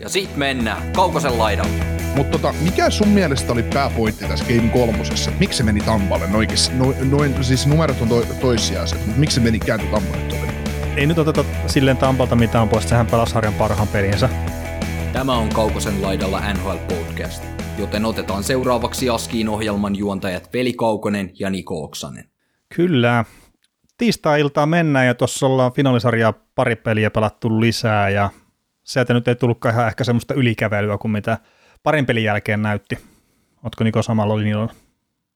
Ja sit mennään Kaukosen laidalle. Mutta tota, mikä sun mielestä oli pääpointti tässä Game kolmosessa? Miksi se meni Tampalle? Noikis, no, noin, siis numerot on to, toissijaiset, mutta miksi se meni kääntyi Tampalle Ei nyt oteta silleen Tampalta mitään pois, sehän pelasi sarjan parhaan pelinsä. Tämä on Kaukosen laidalla NHL Podcast, joten otetaan seuraavaksi Askiin ohjelman juontajat Veli Kaukonen ja Niko Oksanen. Kyllä. Tiistai-iltaan mennään ja tuossa ollaan finaalisarjaa pari peliä pelattu lisää ja sieltä nyt ei tullutkaan ihan ehkä semmoista ylikävelyä kuin mitä parin pelin jälkeen näytti. Oletko Niko samalla linjalla?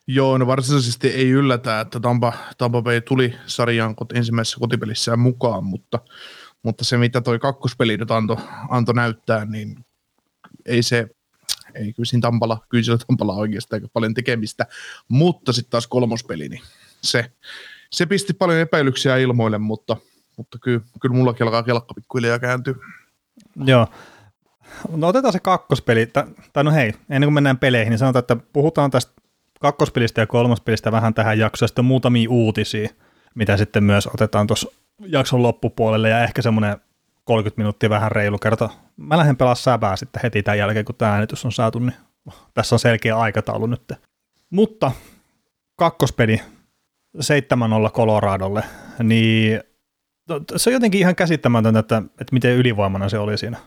Joo, no varsinaisesti ei yllätä, että Tampa, Tampa Bay tuli sarjaan ensimmäisessä kotipelissään mukaan, mutta, mutta se mitä toi kakkospeli nyt antoi anto näyttää, niin ei se, ei kyllä siinä Tampala, kyllä siellä Tampala oikeastaan aika paljon tekemistä, mutta sitten taas kolmospeli, niin se, se pisti paljon epäilyksiä ilmoille, mutta, mutta kyllä, kyllä mullakin alkaa kelkka pikkuhiljaa kääntyä. Joo, No otetaan se kakkospeli, tai no hei, ennen kuin mennään peleihin, niin sanotaan, että puhutaan tästä kakkospelistä ja kolmospelistä vähän tähän jaksoon, sitten muutamia uutisia, mitä sitten myös otetaan tuossa jakson loppupuolelle, ja ehkä semmoinen 30 minuuttia vähän reilu kerta. Mä lähden pelaa säbää sitten heti tämän jälkeen, kun tämä äänitys on saatu, niin tässä on selkeä aikataulu nyt. Mutta kakkospeli 7-0 Coloradolle, niin se on jotenkin ihan käsittämätöntä, että, että miten ylivoimana se oli siinä.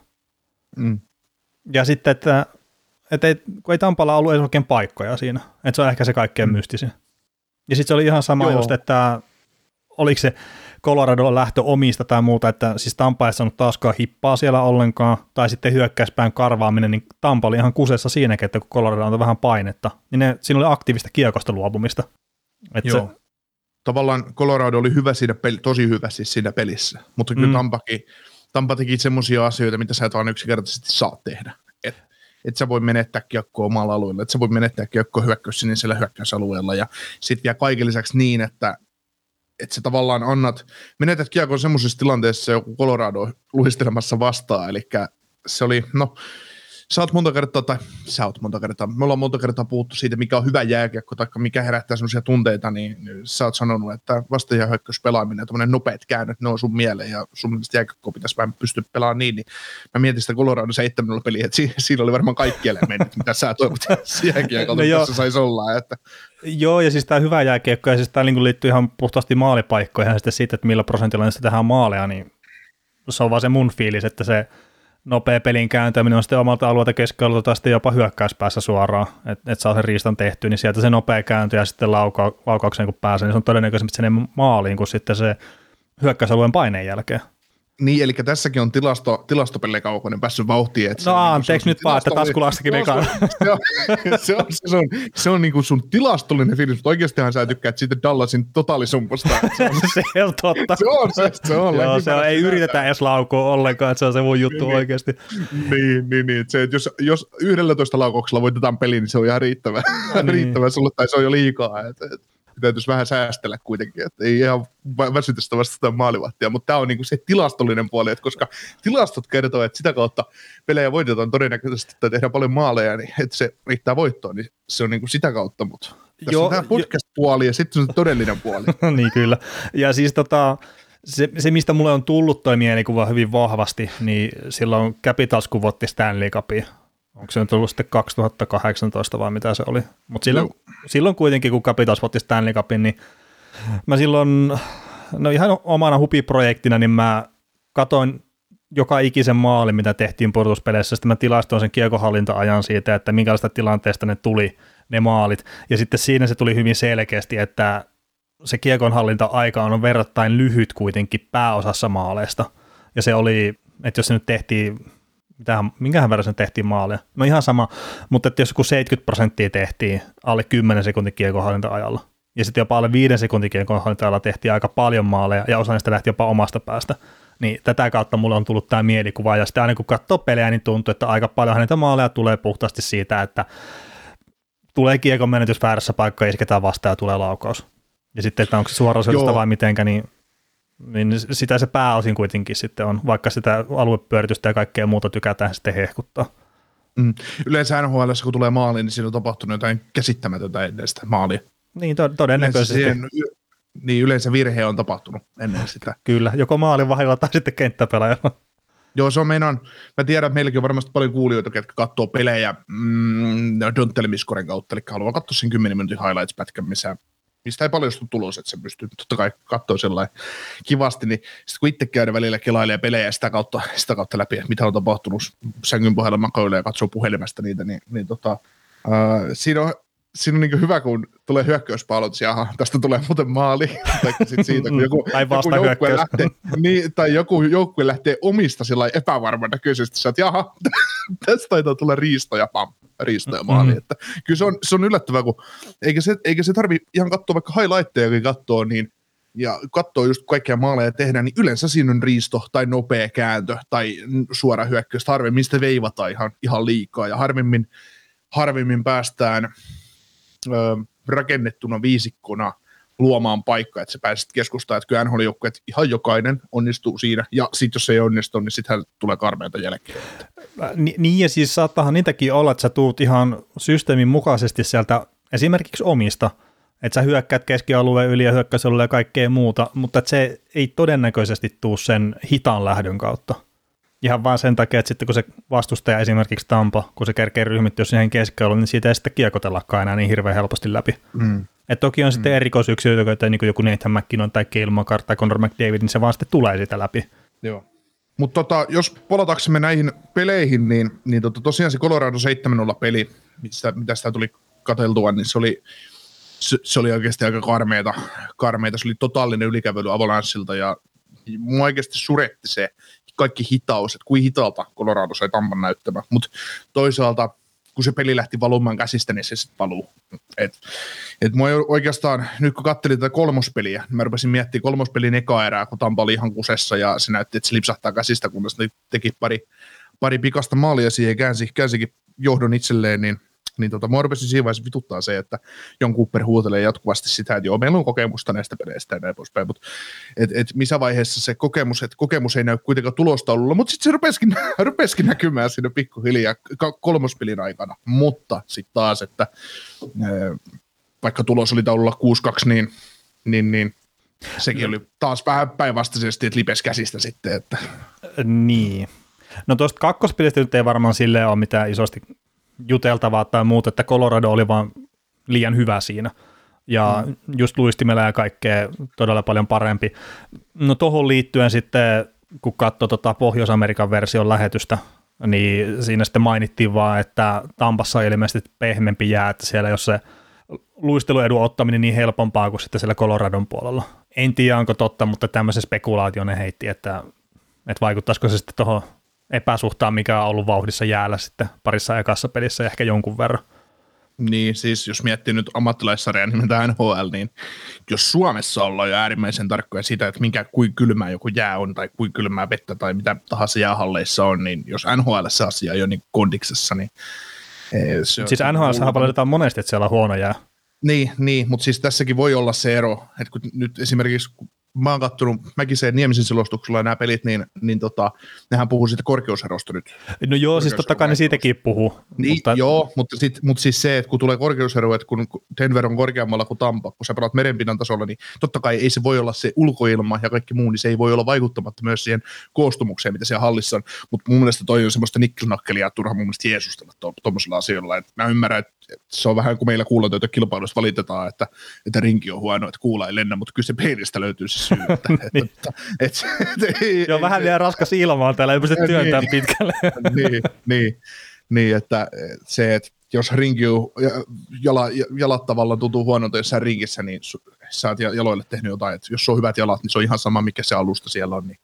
Mm. Ja sitten, että, että ei, kun ei Tampalla ollut edes oikein paikkoja siinä, että se on ehkä se kaikkein mm. mystisin. Ja sitten se oli ihan sama Joo. just, että oliko se Colorado lähtö omista tai muuta, että siis Tampa ei saanut taaskaan hippaa siellä ollenkaan, tai sitten hyökkäyspään karvaaminen, niin Tampa oli ihan kusessa siinäkin, että kun Colorado antoi vähän painetta, niin ne, siinä oli aktiivista kiekosta luopumista. Et Joo. Se, Tavallaan Colorado oli hyvä siinä peli, tosi hyvä siis siinä pelissä, mutta kyllä mm. Tampakin, Tampa teki semmoisia asioita, mitä sä et vaan yksinkertaisesti saa tehdä. Et, et sä voi menettää kiekkoa omalla alueella, että sä voi menettää kiekkoa hyökkäys sinne siellä hyökkäysalueella. Ja sitten vielä kaiken lisäksi niin, että että sä tavallaan annat, menetät kiekkoa semmoisessa tilanteessa joku Colorado luistelemassa vastaan, eli se oli, no sä oot monta kertaa, tai sä oot monta kertaa, me ollaan monta kertaa puhuttu siitä, mikä on hyvä jääkiekko, tai mikä herättää semmoisia tunteita, niin sä oot sanonut, että vastaajahyökkäys pelaaminen, tämmöinen nopeat käännöt, ne on sun mieleen, ja sun mielestä jääkiekko pitäisi vähän pystyä pelaamaan niin, niin mä mietin sitä Colorado 7 peliä, että siinä, siinä oli varmaan kaikki elementit, mitä sä toivot jääkiekolta, no tässä saisi olla, että Joo, ja siis tämä hyvä jääkiekko, ja siis tämä niin liittyy ihan puhtaasti maalipaikkoihin, ja sitten siitä, että millä prosentilla niistä tehdään maaleja, niin se on vaan se mun fiilis, että se nopea pelin kääntäminen on sitten omalta alueelta keskialueelta tai sitten jopa hyökkäyspäässä suoraan, että et saa sen riistan tehtyä, niin sieltä se nopea kääntö ja sitten lauka, laukaukseen kun pääsee, niin se on todennäköisesti sinne maaliin kuin sitten se hyökkäysalueen paineen jälkeen. Niin, eli tässäkin on tilasto, tilastopelle kaukoinen päässyt vauhtiin. Että no on, anteeksi niin nyt vaan, että taskulastakin eka. Se on, se on, se on, se on niin kuin sun tilastollinen fiilis, mutta oikeastihan sä tykkäät siitä Dallasin totaalisumposta. Se on, se on totta. Se on se, se on. Joo, se on, ei yritetä edes laukua ollenkaan, että se on se mun juttu niin, oikeasti. Niin, niin, niin. Se, että jos, jos 11 laukauksella voitetaan peli, niin se on ihan riittävä, niin. riittävä sulle, tai se on jo liikaa. Että, että täytyisi vähän säästellä kuitenkin, että ei ihan väsytä sitä vastata maalivahtia, mutta tämä on niinku se tilastollinen puoli, että koska tilastot kertovat, että sitä kautta pelejä voitetaan todennäköisesti tai tehdään paljon maaleja, niin että se riittää voittoon, niin se on niinku sitä kautta, mutta tässä Joo, on tämä podcast-puoli ja sitten on se todellinen puoli. niin kyllä, ja siis tota, se, se, mistä mulle on tullut toi mielikuva hyvin vahvasti, niin silloin Capitals kuvotti Stanley Cupia onko se nyt ollut sitten 2018 vai mitä se oli, mutta silloin, no. silloin kuitenkin kun Capitals voitti Stanley Cupin, niin mä silloin, no ihan omana hupiprojektina, niin mä katoin joka ikisen maali, mitä tehtiin pudotuspeleissä, sitten mä tilastoin sen kiekohallinta-ajan siitä, että minkälaista tilanteesta ne tuli, ne maalit, ja sitten siinä se tuli hyvin selkeästi, että se kiekonhallinta-aika on verrattain lyhyt kuitenkin pääosassa maaleista, ja se oli, että jos se nyt tehtiin mitähän, minkähän verran sen tehtiin maaleja. No ihan sama, mutta että jos joku 70 prosenttia tehtiin alle 10 sekuntin kiekonhallinta-ajalla, ja sitten jopa alle 5 sekuntin kiekonhallinta-ajalla tehtiin aika paljon maaleja, ja osa niistä lähti jopa omasta päästä, niin tätä kautta mulle on tullut tämä mielikuva, ja sitten aina kun katsoo pelejä, niin tuntuu, että aika paljon niitä maaleja tulee puhtaasti siitä, että tulee kiekon menetys väärässä paikkaa, isketään vastaan ja tulee laukaus. Ja sitten, että onko se Joo. vai mitenkä, niin, niin sitä se pääosin kuitenkin sitten on, vaikka sitä aluepyöritystä ja kaikkea muuta tykätään sitten hehkuttaa. Mm. Yleensä NHL, kun tulee maaliin, niin siinä on tapahtunut jotain käsittämätöntä ennen sitä maalia. Niin, to- Yleensä, todennäköisesti. siihen, niin yleensä virhe on tapahtunut ennen sitä. Kyllä, joko maalin vahdilla tai sitten kenttäpelaajalla. Joo, se on meinaan, mä tiedän, että meilläkin on varmasti paljon kuulijoita, jotka katsoo pelejä mm, Don't Tell kautta, eli haluaa katsoa sen 10 minuutin highlights-pätkän, missä, mistä ei paljostu tulos, että se pystyy totta kai katsoa sellainen kivasti, niin sitten kun itse käydä välillä kelailee pelejä sitä kautta, sitä kautta läpi, että mitä on tapahtunut sängyn pohjalla makoilee ja katsoo puhelimesta niitä, niin, niin tota, äh, siinä on siinä on niin hyvä, kun tulee hyökkäyspalot, ja aha, tästä tulee muuten maali. tai sit siitä, kun joku, Tai joku joukkue lähtee, niin, tai joku joukkue lähtee omista sillä epävarman näköisesti, oot, jaha, tästä taitaa tulla riisto ja pam, riisto ja maali. Mm. Että, kyllä se on, se on yllättävää, kun eikä se, eikä se tarvi ihan katsoa vaikka highlighttejakin katsoa, niin ja katsoo just kaikkia maaleja tehdään, niin yleensä siinä on riisto tai nopea kääntö tai suora hyökkäys. Harvemmin sitä veivataan ihan, ihan liikaa ja harvemmin, harvemmin päästään rakennettuna viisikkona luomaan paikkaa, että sä pääset keskustaan, että kyllä nhl joukkueet ihan jokainen onnistuu siinä, ja sitten jos se ei onnistu, niin sittenhän tulee karmeita jälkeen. Ni- Niin ja siis saattahan niitäkin olla, että sä tuut ihan systeemin mukaisesti sieltä esimerkiksi omista, että sä hyökkäät keskialueen yli ja hyökkäysalueen ja kaikkea muuta, mutta että se ei todennäköisesti tuu sen hitaan lähdön kautta. Ihan vaan sen takia, että sitten kun se vastustaja esimerkiksi Tampa, kun se kerkee ryhmittyä siihen keskialueen, niin siitä ei sitten kiekotellakaan enää niin hirveän helposti läpi. Mm. Et toki on sitten erikoisyksilöitä, niin kuin joku Nathan McKinnon tai Cale Makar tai Conor McDavid, niin se vaan sitten tulee siitä läpi. Joo. Mutta tota, jos palataksemme näihin peleihin, niin, niin tota, tosiaan se Colorado 7-0 peli, mistä, mitä sitä tuli katseltua, niin se oli, se, se oli oikeasti aika karmeita, karmeita. Se oli totaalinen ylikävely Avalanssilta ja mua oikeasti suretti se kaikki hitaus, että kuin hitaalta Colorado sai Tampan näyttämään. Mutta toisaalta kun se peli lähti valumaan käsistä, niin se sitten valuu. Et, et mua oikeastaan, nyt kun katselin tätä kolmospeliä, niin mä rupesin miettimään kolmospelin eka erää, kun Tampa oli ihan kusessa ja se näytti, että se lipsahtaa käsistä, kunnes ne teki pari, pari pikasta maalia siihen käänsi, käänsikin johdon itselleen, niin niin tota, mua rupesin siinä vaiheessa vituttaa se, että Jon Cooper huutelee jatkuvasti sitä, että joo, meillä on kokemusta näistä peleistä ja näin poispäin, mutta et, et missä vaiheessa se kokemus, että kokemus ei näy kuitenkaan tulostaululla, mutta sitten se rupesikin, rupesikin näkymään siinä pikkuhiljaa kolmospelin aikana, mutta sitten taas, että ää, vaikka tulos oli taululla 6-2, niin, niin, niin sekin oli taas vähän päinvastaisesti, että lipes käsistä sitten, että Niin. No tuosta kakkospelistä nyt ei varmaan silleen ole mitään isosti juteltavaa tai muuta, että Colorado oli vaan liian hyvä siinä. Ja mm. just luistimella ja kaikkea todella paljon parempi. No tuohon liittyen sitten, kun katsoi tota Pohjois-Amerikan version lähetystä, niin siinä sitten mainittiin vaan, että Tampassa on ilmeisesti pehmeämpi jää, että siellä jos se luisteluedun ottaminen niin helpompaa kuin sitten siellä Coloradon puolella. En tiedä, onko totta, mutta tämmöisen spekulaation ne heitti, että, että vaikuttaisiko se sitten tuohon epäsuhtaan, mikä on ollut vauhdissa jäällä sitten parissa ekassa pelissä ehkä jonkun verran. Niin, siis jos miettii nyt ammattilaissarjaa nimeltä NHL, niin jos Suomessa ollaan jo äärimmäisen tarkkoja siitä, että minkä kuin kylmää joku jää on tai kuin kylmää vettä tai mitä tahansa jäähalleissa on, niin jos NHL se asia on jo niin kondiksessa, niin se on- Siis NHL valitetaan monesti, että siellä on huono jää. Niin, niin mutta siis tässäkin voi olla se ero, että kun nyt esimerkiksi kun mä oon kattonut Mäkisen Niemisen selostuksella nämä pelit, niin, niin tota, nehän puhuu siitä korkeuserosta nyt. No joo, siis totta kai ne siitäkin puhuu. Niin, mutta, joo, mutta, sit, mutta siis se, että kun tulee korkeusero, että kun Denver on korkeammalla kuin Tampa, kun sä pelaat merenpinnan tasolla, niin totta kai ei se voi olla se ulkoilma ja kaikki muu, niin se ei voi olla vaikuttamatta myös siihen koostumukseen, mitä siellä hallissa on. Mutta mun mielestä toi on semmoista nikkelnakkelia, turha mun mielestä jeesustella tuommoisilla asioilla. Et mä ymmärrän, että se on vähän kuin meillä kuulotöitä kilpailussa valitetaan, että, että rinki on huono, että kuula ei lennä, mutta kyllä se peilistä löytyy se syy. Että, että, ei, Joo, ei vähän liian raskas ilmaan täällä, ei pysty Niin. työntämään pitkälle. niin, niin, niin, että se, että jos rinki on, ja- jala, jalat tavallaan tuntuu huonolta jossain ringissä, niin sä oot ja- jaloille tehnyt jotain, että jos on hyvät jalat, niin se on ihan sama, mikä se alusta siellä on, niin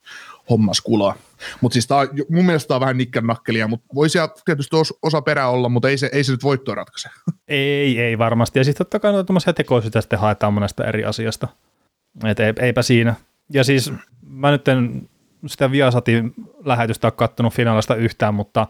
hommas kulaa. Mutta siis tää mun mielestä tää on vähän nikkernakkelia, mutta voi siellä tietysti os, osa perää olla, mutta ei se, ei se nyt voittoa ratkaise. Ei, ei varmasti. Ja sitten totta kai noita tekoja sitten haetaan monesta eri asiasta. Et ei, eipä siinä. Ja siis mä nyt en sitä Viasatin lähetystä ole kattonut finaalista yhtään, mutta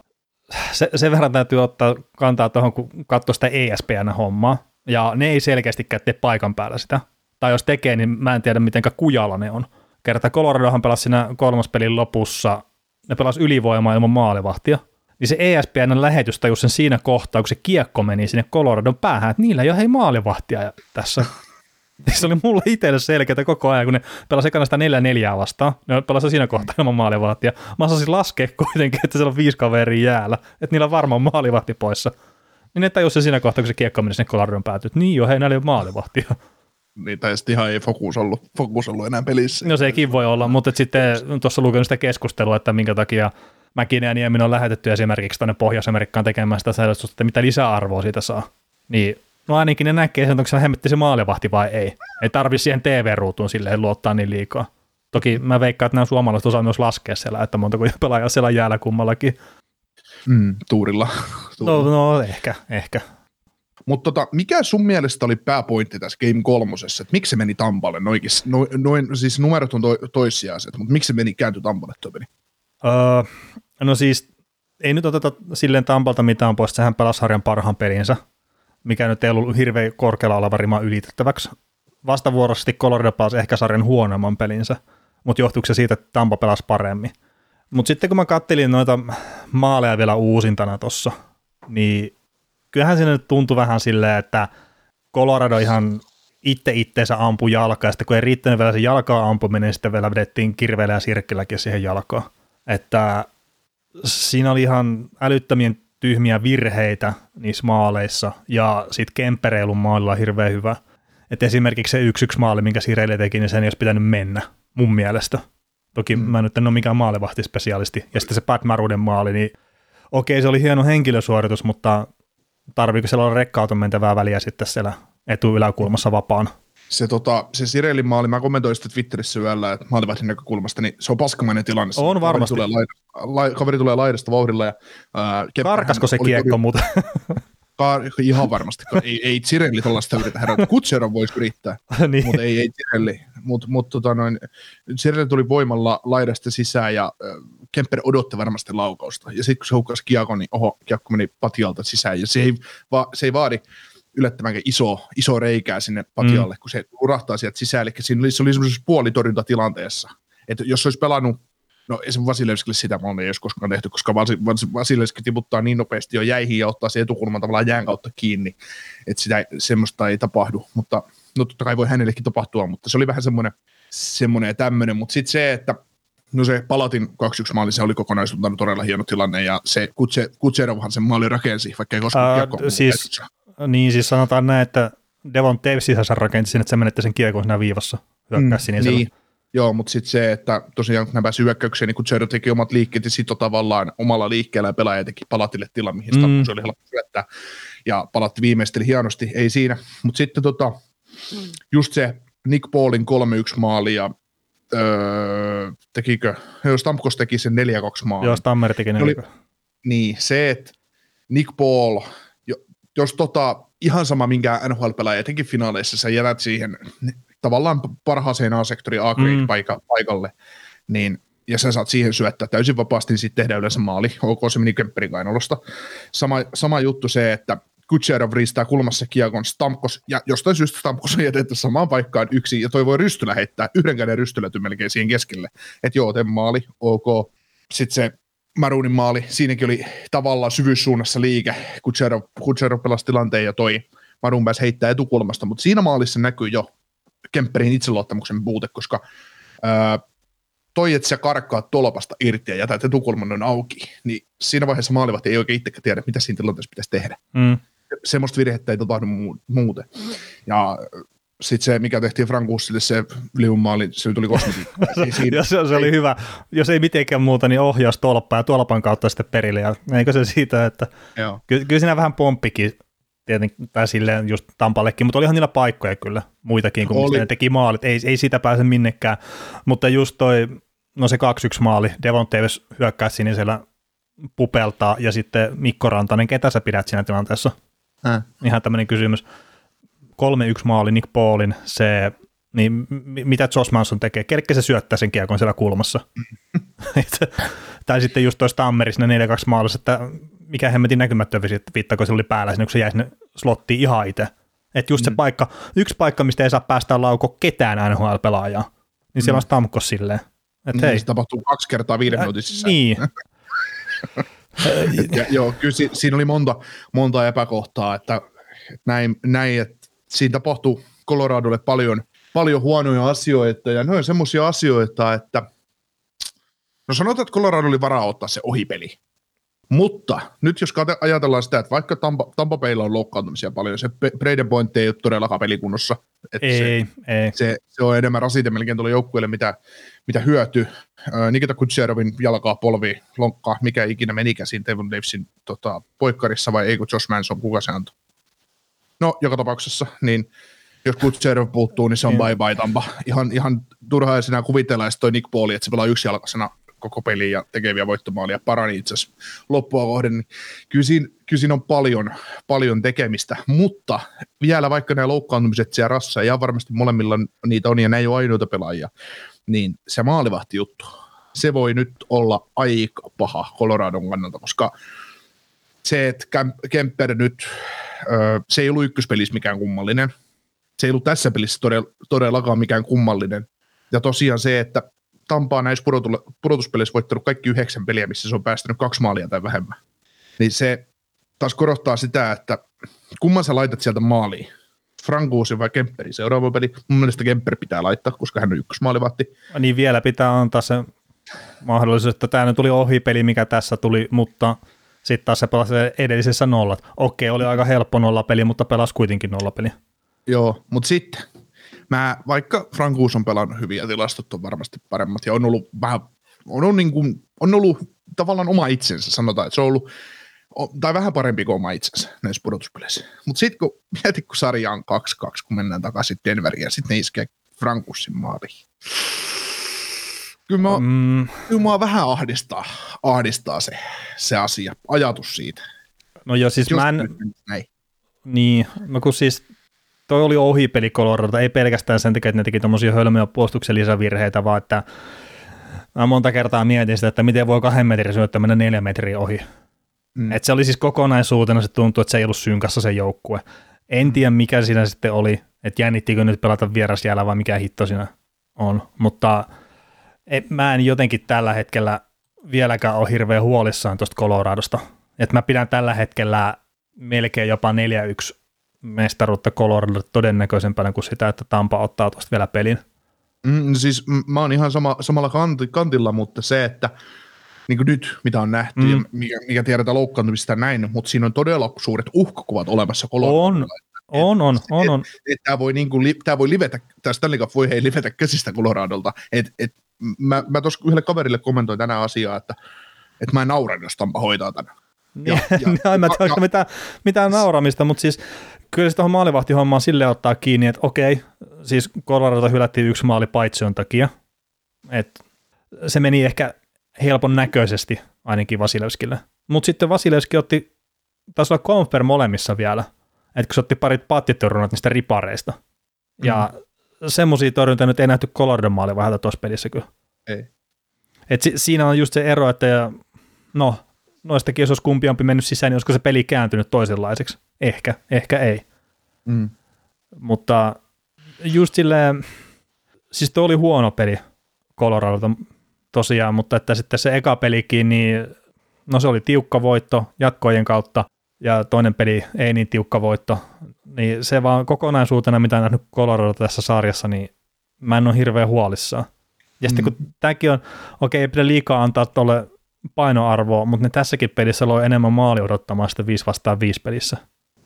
se, sen verran täytyy ottaa kantaa tuohon, kun katsoo sitä ESPN-hommaa, ja ne ei selkeästikään tee paikan päällä sitä. Tai jos tekee, niin mä en tiedä, miten kujalla ne on. Kerta Coloradohan pelasi siinä kolmospelin lopussa, ne pelasi ylivoimaa ilman maalivahtia. Niin se ESPN lähetys tajus sen siinä kohtaa, kun se kiekko meni sinne Coloradon päähän, että niillä ei ole hei maalivahtia tässä. Se oli mulle itselle selkeää koko ajan, kun ne pelasi ekana sitä 4-4 vastaan. Ne pelasi siinä kohtaa ilman maalivahtia. Mä osasin laskea kuitenkin, että siellä on viisi kaveria jäällä, että niillä on varmaan maalivahti poissa. Niin ne tajus se siinä kohtaa, kun se kiekko meni sinne Coloradon päätyy, että niin jo, hei, näillä ei ole maalivahtia. Niin, tai sitten ihan ei fokus ollut, fokus ollut enää pelissä. No sekin voi olla, mutta sitten tuossa lukenut sitä keskustelua, että minkä takia Mäkinen ja Niemin on lähetetty esimerkiksi tuonne Pohjois-Amerikkaan tekemään sitä sellaista, että mitä lisäarvoa siitä saa. Niin no ainakin ne näkee sen, onko se hemmetti se maalivahti vai ei. Ei tarvi siihen TV-ruutuun silleen luottaa niin liikaa. Toki mä veikkaan, että nämä suomalaiset osaa myös laskea siellä, että montako pelaajaa siellä jäällä kummallakin. Mm, tuurilla. tuurilla. No, no ehkä, ehkä. Mutta tota, mikä sun mielestä oli pääpointti tässä Game kolmosessa, miksi se meni Tampalle? Noin, noin, siis numerot on to, toissijaiset, mutta miksi se meni kääntyi Tampalle toi peli? Öö, no siis ei nyt oteta silleen Tampalta mitään pois, sehän pelasi sarjan parhaan pelinsä, mikä nyt ei ollut hirveän korkealla oleva rima ylitettäväksi. Vastavuoroisesti Colorado pelasi ehkä sarjan huonomman pelinsä, mutta johtuuko se siitä, että Tampa pelasi paremmin. Mutta sitten kun mä kattelin noita maaleja vielä uusintana tuossa, niin kyllähän siinä nyt tuntui vähän silleen, että Colorado ihan itse itteensä ampui jalkaa, ja sitten kun ei riittänyt vielä se jalkaa ampuminen, niin sitten vielä vedettiin kirveellä ja sirkkilläkin siihen jalkaan. Että siinä oli ihan älyttömien tyhmiä virheitä niissä maaleissa, ja sitten Kempereilun maalilla hirveän hyvä. Että esimerkiksi se yksi yksi maali, minkä Sireli teki, niin sen ei olisi pitänyt mennä, mun mielestä. Toki mm. mä nyt en ole mikään maalivahtispesialisti. Ja sitten se Pat Maruden maali, niin okei, se oli hieno henkilösuoritus, mutta tarviiko siellä olla rekka-auton mentävää väliä sitten siellä etu-yläkulmassa vapaan? Se, tota, se Sirelin maali, mä kommentoin sitä Twitterissä yöllä, että maalivahdin näkökulmasta, niin se on paskamainen tilanne. On varmasti. Kaveri tulee, laid, la, kaveri tulee laidasta vauhdilla. Ja, ää, Karkasko se kiekko muuten? Ka- ihan varmasti. ei, ei Sirelli tällaista yritä herätä. Kutseron voisi yrittää, niin. mutta ei, ei Sirelli. Mutta mut, tota noin, Sirelli tuli voimalla laidasta sisään ja äh, Kemper odotti varmasti laukausta. Ja sitten kun se hukkasi kiekon, niin oho, kiekko meni patialta sisään. Ja se ei, va, se ei vaadi yllättävänkin iso, iso reikää sinne patialle, mm. kun se urahtaa sieltä sisään. Eli siinä oli, se oli semmoisessa puolitorjuntatilanteessa. Että jos olisi pelannut No se Vasilevskille sitä mallia ei olisi koskaan tehty, koska Vasilevski tiputtaa niin nopeasti jo jäihin ja ottaa se etukulman tavallaan jään kautta kiinni, että sitä, semmoista ei tapahdu. Mutta no totta kai voi hänellekin tapahtua, mutta se oli vähän semmoinen, semmoinen ja tämmöinen. Mutta sitten se, että No se Palatin 2-1 maali, se oli kokonaisuutena todella hieno tilanne, ja se Kutse, Kutserovhan sen maali rakensi, vaikka ei koskaan kiekko siis, Niin, siis sanotaan näin, että Devon Taves sisänsä rakenti sen, että se menette sen kiekon siinä viivassa hyökkäsi mm, niin, Joo, mutta sitten se, että tosiaan kun nämä pääsi hyökkäykseen, niin kun Zero teki omat liikkeet ja sitten tavallaan omalla liikkeellä pelaaja teki Palatille tilan, mihin mm. se oli helppo syöttää. Ja Palatti viimeisteli hienosti, ei siinä. Mutta sitten tota, just se Nick Paulin 3-1 maali ja öö, tekikö, jos Stamkos teki sen 4-2 maali. Joo, Stammer teki 4 oli, Niin, se, että Nick Paul, jos tota, ihan sama minkä NHL-pelaaja, etenkin finaaleissa, sä jätät siihen tavallaan parhaaseen A-sektorin a mm. paikalle, niin ja sä saat siihen syöttää täysin vapaasti, niin sitten tehdään yleensä maali. OK, se meni Kemperin kainalosta. Sama, sama juttu se, että Kutserov riistää kulmassa kiekon Stamkos, ja jostain syystä Stamkos on jätetty samaan paikkaan yksi, ja toi voi rystylä heittää, yhden käden rystyläty melkein siihen keskelle. Että joo, teen maali, ok. Sitten se Marunin maali, siinäkin oli tavallaan syvyyssuunnassa liike, Kutserov, Kutserov pelasi tilanteen ja toi Marun pääsi heittää etukulmasta, mutta siinä maalissa näkyy jo Kemperin itseluottamuksen puute, koska ää, toi, että sä karkkaat tolpasta irti ja jätät etukulman auki, niin siinä vaiheessa maalivahti ei oikein itsekään tiedä, mitä siinä tilanteessa pitäisi tehdä. Mm. Semmoista virhettä ei tapahdu muuten. Ja sitten se, mikä tehtiin Frankussille, se liumaali, se tuli kosmetiikka. se, se oli hyvä. Jos ei mitenkään muuta, niin ohjaus tolppaa ja tolpan kautta sitten perille. Ja eikö se siitä, että Joo. Ky- kyllä siinä vähän pomppikin tietenkin, tai silleen just Tampallekin, mutta olihan niillä paikkoja kyllä muitakin, kuin mistä ne teki maalit, ei, ei sitä pääse minnekään, mutta just toi, no se 2-1 maali, Devon Taves hyökkää sinisellä pupeltaa, ja sitten Mikko Rantanen, ketä sä pidät siinä tilanteessa? Äh. Ihan tämmöinen kysymys. 3-1 maali Nick Paulin, se, niin mitä Josh Manson tekee? Kerkkä se syöttää sen kiekon siellä kulmassa? tai sitten just tuossa Tammerissa ne 4-2 maalissa, että mikä hemmetin näkymättömyys viitta, kun se oli päällä sinne, kun se jäi sinne slottiin ihan itse. Että just se mm. paikka, yksi paikka, mistä ei saa päästä lauko ketään NHL-pelaajaa, niin siellä mm. on Stamkos silleen. Että niin, hei. Se tapahtuu kaksi kertaa viiden minuutin sisään. Niin. ja, joo, kyllä si, siinä oli monta, monta epäkohtaa, että, näin, näin, että siinä tapahtui Coloradolle paljon, paljon huonoja asioita, ja ne on semmoisia asioita, että no sanotaan, että Colorado oli varaa ottaa se ohipeli. Mutta nyt jos ajatellaan sitä, että vaikka Tampa, Tampa Baylla on loukkaantumisia paljon, se Braden Point ei ole todellakaan pelikunnossa. Että ei, se, ei. Se, se, on enemmän rasite melkein tuolle joukkueelle, mitä, mitä hyöty. Nikita Kutserovin jalkaa, polvi, lonkkaa, mikä ikinä menikään siinä Devon Davesin tota, poikkarissa, vai ei kun Josh Manson, kuka se antoi. No, joka tapauksessa, niin jos Kutserov puuttuu, niin se on bye bye Tampa. Ihan, ihan turhaa sinä kuvitella, että toi Nick Pauli, että se pelaa yksi jalkaisena koko peli ja tekeviä voittomaalia parani itse asiassa loppua kohden, niin kyllä siinä, on paljon, paljon tekemistä, mutta vielä vaikka nämä loukkaantumiset siellä rassa, ja varmasti molemmilla niitä on, ja näin ei ole ainoita pelaajia, niin se maalivahti juttu, se voi nyt olla aika paha Coloradon kannalta, koska se, että Kemper nyt, se ei ollut ykköspelissä mikään kummallinen, se ei ollut tässä pelissä todellakaan mikään kummallinen, ja tosiaan se, että Tampa on näissä pudotuspeleissä voittanut kaikki yhdeksän peliä, missä se on päästänyt kaksi maalia tai vähemmän. Niin se taas korostaa sitä, että kumman sä laitat sieltä maaliin, Frankuusi vai Kemperi seuraava peli. Mun mielestä Kemper pitää laittaa, koska hän on ykkösmaalivahti. Niin vielä pitää antaa se mahdollisuus, että tämä tuli ohipeli, mikä tässä tuli, mutta sitten taas se pelasi edellisessä nollat. Okei, oli aika helppo nollapeli, mutta pelasi kuitenkin nollapeli. Joo, mutta sitten mä, vaikka Frankuus on pelannut hyviä, tilastot on varmasti paremmat ja on ollut vähän, on ollut, niin kuin, on ollut tavallaan oma itsensä, sanotaan, että se on ollut, tai vähän parempi kuin oma itsensä näissä pudotuspeleissä. Mutta sitten kun mietit, kun sarja on 2-2, kun mennään takaisin Denveriin ja sitten ne iskee Frankussin maaliin. Kyllä mä, mm. kyllä vähän ahdistaa, ahdistaa se, se asia, ajatus siitä. No joo, siis Just mä en... Näin. Niin, no kun siis toi oli ohipeli Colorado, ei pelkästään sen takia, että ne teki tuommoisia hölmöjä puolustuksen lisävirheitä, vaan että mä monta kertaa mietin sitä, että miten voi kahden metrin syöttö mennä neljä metriä ohi. Mm. Et se oli siis kokonaisuutena, se tuntui, että se ei ollut synkassa se joukkue. En tiedä, mikä siinä sitten oli, että jännittikö nyt pelata vierasjäällä vai mikä hitto siinä on, mutta et, mä en jotenkin tällä hetkellä vieläkään ole hirveän huolissaan tuosta Coloradosta. Et mä pidän tällä hetkellä melkein jopa 4-1 mestaruutta Coloradolle todennäköisempänä kuin sitä, että Tampa ottaa tuosta vielä pelin. Mm, siis mä oon ihan sama, samalla kantilla, mutta se, että niin kuin nyt, mitä on nähty mm. ja mikä, mikä tiedetään loukkaantumista näin, mutta siinä on todella suuret uhkakuvat olemassa Coloradolla. On, on, on, on, on. Tämä voi, niin kuin, tämä voi livetä, tämä Stanley Cup voi hei livetä käsistä Coloradolta. Et, et, mä mä tuossa yhdelle kaverille kommentoin tänään asiaa, että, että mä en naura, jos Tampa hoitaa tänään. Ja, ja, ja, en mä tiedä, mitään, mitään nauramista, mutta siis kyllä se tuohon maalivahtihommaan sille ottaa kiinni, että okei, siis Coloradota hylättiin yksi maali paitsion takia, että se meni ehkä helpon näköisesti ainakin Vasilevskille. Mutta sitten Vasilevski otti, taisi olla Confer molemmissa vielä, että kun se otti parit pattitorjunat niistä ripareista. Ja mm. semmoisia torjuntoja nyt ei nähty Coloradon maali vähän tuossa pelissä kyllä. Ei. Et si- siinä on just se ero, että no, noistakin jos olisi kumpiampi mennyt sisään, niin olisiko se peli kääntynyt toisenlaiseksi? Ehkä, ehkä ei. Mm. Mutta just silleen, siis tuo oli huono peli Coloradolta tosiaan, mutta että sitten se eka pelikin, niin no se oli tiukka voitto jatkojen kautta, ja toinen peli ei niin tiukka voitto, niin se vaan kokonaisuutena, mitä on nähnyt Colorado tässä sarjassa, niin mä en ole hirveän huolissaan. Ja sitten mm. kun tämäkin on, okei, ei pidä liikaa antaa tuolle painoarvoa, mutta ne tässäkin pelissä loi enemmän maali odottamaan sitä 5 vastaan 5 pelissä.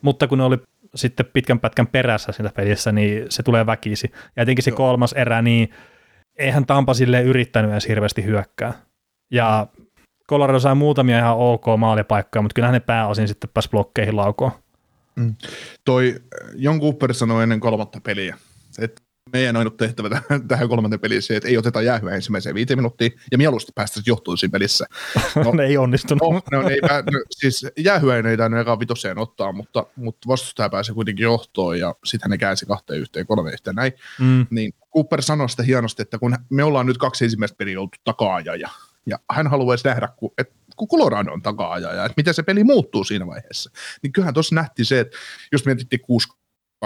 Mutta kun ne oli sitten pitkän pätkän perässä siinä pelissä, niin se tulee väkisi. Ja etenkin se Joo. kolmas erä, niin eihän Tampa sille yrittänyt edes hirveästi hyökkää. Ja Colorado sai muutamia ihan ok maalipaikkoja, mutta kyllähän ne pääosin sitten pääsi blokkeihin laukoon. Mm. Toi Jon Cooper sanoi ennen kolmatta peliä, että meidän ainut tehtävä tähän, tähän kolmanteen peliin se, että ei oteta jäähyä ensimmäiseen viiteen minuuttiin, ja mieluusti päästä johtoon siinä pelissä. No, ne ei onnistunut. No, no, ei, no, siis jäähyä ei tainnut ekaan vitoseen ottaa, mutta, mutta vastustaja pääsi kuitenkin johtoon, ja sitten ne käänsi kahteen yhteen, kolme yhteen näin. Mm. Niin Cooper sanoi sitä hienosti, että kun me ollaan nyt kaksi ensimmäistä peliä oltu takaa ja ja hän haluaisi nähdä, kun, että kuin Coloradon takaa että miten se peli muuttuu siinä vaiheessa. Niin kyllähän tuossa nähtiin se, että jos mietittiin 6-2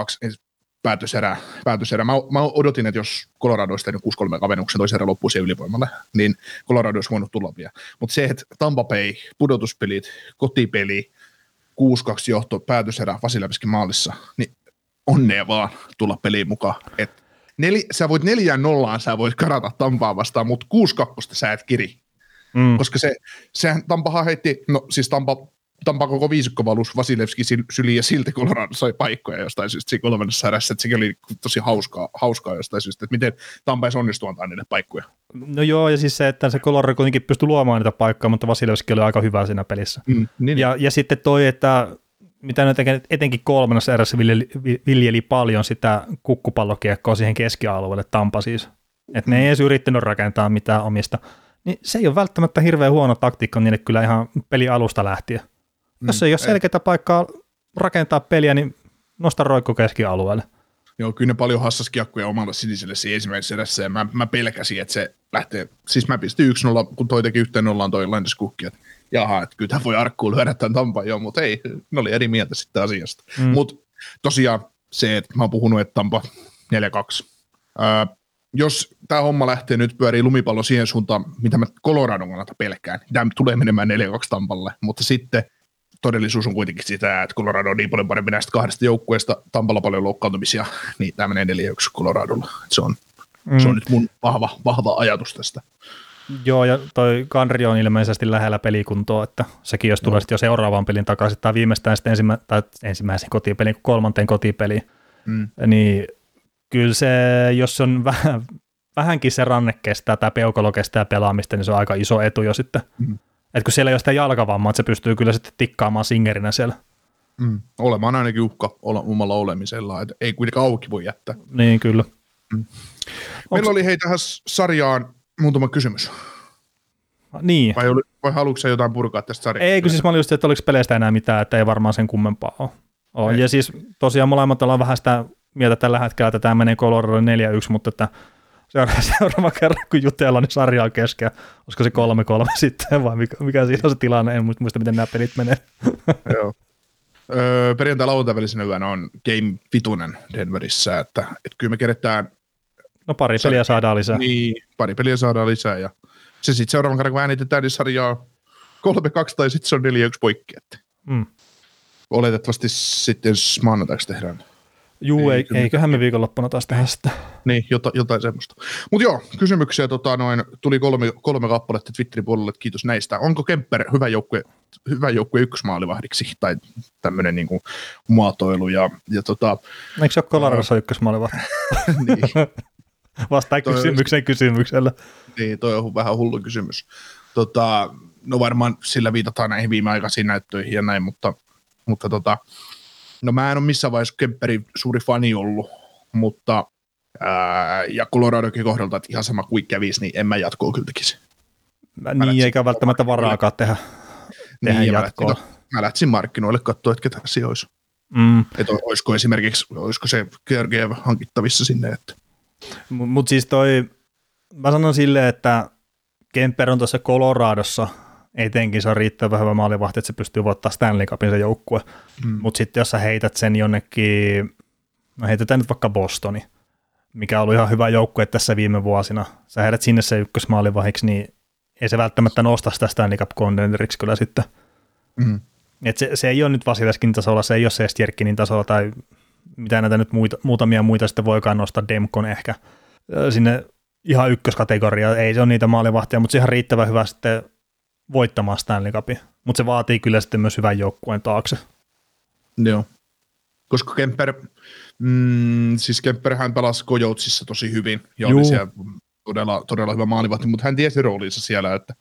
päätöserä, päätöserä. Mä, mä, odotin, että jos Colorado olisi tehnyt 6-3 kavennuksen toisen erä loppuun ylivoimalle, niin Colorado olisi voinut tulla vielä. Mutta se, että Tampa Bay, pudotuspelit, kotipeli, 6-2 johto, päätöserä Vasilevskin maalissa, niin onnea vaan tulla peliin mukaan. Et neli, sä voit neljään nollaan, sä voit karata Tampaa vastaan, mutta 6-2 sä et kiri. Mm. Koska se, sehän Tampahan heitti, no siis Tampa Tampa koko viisikko valus Vasilevski syliin ja silti Colorado sai paikkoja jostain syystä siinä kolmannessa erässä, että sekin oli tosi hauskaa, hauskaa jostain syystä, että miten Tampa ei onnistu antaa niille paikkoja. No joo, ja siis se, että se Colorado kuitenkin pystyi luomaan niitä paikkoja, mutta Vasilevski oli aika hyvä siinä pelissä. Mm, niin. ja, ja sitten toi, että mitä ne etenkin kolmannessa erässä viljeli, viljeli paljon sitä kukkupallokiekkoa siihen keskialueelle, Tampa siis. Että ne ei edes yrittänyt rakentaa mitään omista. Niin se ei ole välttämättä hirveän huono taktiikka niille kyllä ihan peli alusta lähtien. Jos ei ole selkeää paikkaa rakentaa peliä, niin nosta roikko keskialueelle. Joo, kyllä ne paljon hassas kiekkoja omalla siniselle siinä ensimmäisessä erässä, ja mä, mä pelkäsin, että se lähtee, siis mä pistin 1-0, kun toi teki yhteen nollaan toi Landeskukki, että jaha, että kyllä tämä voi arkkuun lyödä tämän Tampan, joo, mutta ei, ne oli eri mieltä sitten asiasta. Mm. Mutta tosiaan se, että mä oon puhunut, että Tampa 4-2. Öö, jos tämä homma lähtee nyt pyörii lumipallo siihen suuntaan, mitä mä Coloradon kannalta pelkään, niin tämä tulee menemään 4-2 Tampalle, mutta sitten – todellisuus on kuitenkin sitä, että Colorado on niin paljon parempi näistä kahdesta joukkueesta, Tampalla paljon loukkaantumisia, niin tämä menee 4 Coloradolla. Se on, mm. se on nyt mun vahva, vahva ajatus tästä. Joo, ja toi Kanri on ilmeisesti lähellä pelikuntoa, että sekin jos tulee no. jo seuraavan pelin takaisin, tai viimeistään sitten ensimmä, tai ensimmäisen kotipelin kuin kolmanteen kotipeliin, mm. niin kyllä se, jos on vähän, vähänkin se ranne kestää tai peukalo kestää pelaamista, niin se on aika iso etu jo sitten. Mm. Et kun siellä ei ole sitä jalkavammaa, että se pystyy kyllä sitten tikkaamaan singerinä siellä. Mm. Olemaan ainakin uhka olla, omalla olemisella, että ei kuitenkaan auki voi jättää. Niin, kyllä. Mm. Meillä oli hei tähän sarjaan muutama kysymys. Niin. Vai, oli, vai haluatko jotain purkaa tästä sarjasta? Ei, kun siis mä olin just, että oliko peleistä enää mitään, että ei varmaan sen kummempaa ole. ole. Ja siis tosiaan molemmat ollaan vähän sitä mieltä tällä hetkellä, että tämä menee Colorado 4-1, mutta että seuraava kerran, kun jutellaan, niin sarja on kesken. Olisiko se kolme kolme sitten vai mikä, mikä siinä on se tilanne? En muista, miten nämä pelit menee. Joo. Öö, perjantai lauantai välisenä yönä on Game Vitunen Denverissä, että, että kyllä me keretään... No pari peliä saadaan lisää. Niin, pari peliä saadaan lisää ja se sitten seuraavan kerran, kun äänitetään, niin sarja on 3-2 tai sitten se on 4-1 poikki. Että. Mm. Oletettavasti sitten maanantaiksi tehdään Juu, ei, eiköhän me viikonloppuna taas tehdä sitä. Niin, jotain, jotain semmoista. Mutta joo, kysymyksiä tota, noin, tuli kolme, kolme kappaletta Twitterin puolelle, että kiitos näistä. Onko Kemper hyvä joukkue, hyvä joukkue ykkösmaalivahdiksi tai tämmöinen niinku muotoilu? Ja, ja tota, Eikö se ole Kolarossa uh, ykkösmaalivahdi? niin. Vastaa kysymyksen kysymyksellä. Niin, toi on vähän hullu kysymys. Tota, no varmaan sillä viitataan näihin viimeaikaisiin näyttöihin ja näin, mutta, mutta tota, No mä en ole missään vaiheessa Kemperin suuri fani ollut, mutta ää, ja Coloradokin kohdalta, että ihan sama kuin kävisi, niin en mä jatkoa kyllä tekisi. Mä niin, lähtsin, eikä välttämättä varaakaan tehdä, tehdä niin, jatkoa. Mä lähtsin, mä lähtsin markkinoille katsoa, että ketä se olisi. Mm. Että olisiko esimerkiksi, olisiko se Georgiev hankittavissa sinne. Että. Mutta mut siis toi, mä sanon silleen, että Kemper on tuossa Coloradossa etenkin se on riittävän hyvä maalivahti, että se pystyy voittamaan Stanley Cupin se joukkue. Mm. Mutta sitten jos sä heität sen jonnekin, no heitetään nyt vaikka Bostoni, mikä on ollut ihan hyvä joukkue tässä viime vuosina, sä heidät sinne se ykkösmaalivahiksi, niin ei se välttämättä nosta sitä Stanley Cup contenderiksi kyllä sitten. Mm. Et se, se, ei ole nyt Vasileskin tasolla, se ei ole se Estjerkinin tasolla tai mitä näitä nyt muita, muutamia muita sitten voikaan nostaa, Demkon ehkä sinne ihan ykköskategoria, ei se ole niitä maalivahtia, mutta se ihan riittävän hyvä sitten voittamaan Stanley Cupin, mutta se vaatii kyllä sitten myös hyvän joukkueen taakse. Joo, koska Kemper, mm, siis Kemperhän pelasi Kojoutsissa tosi hyvin ja Juu. oli siellä todella, todella hyvä maalivahti, mutta hän tiesi roolinsa siellä, että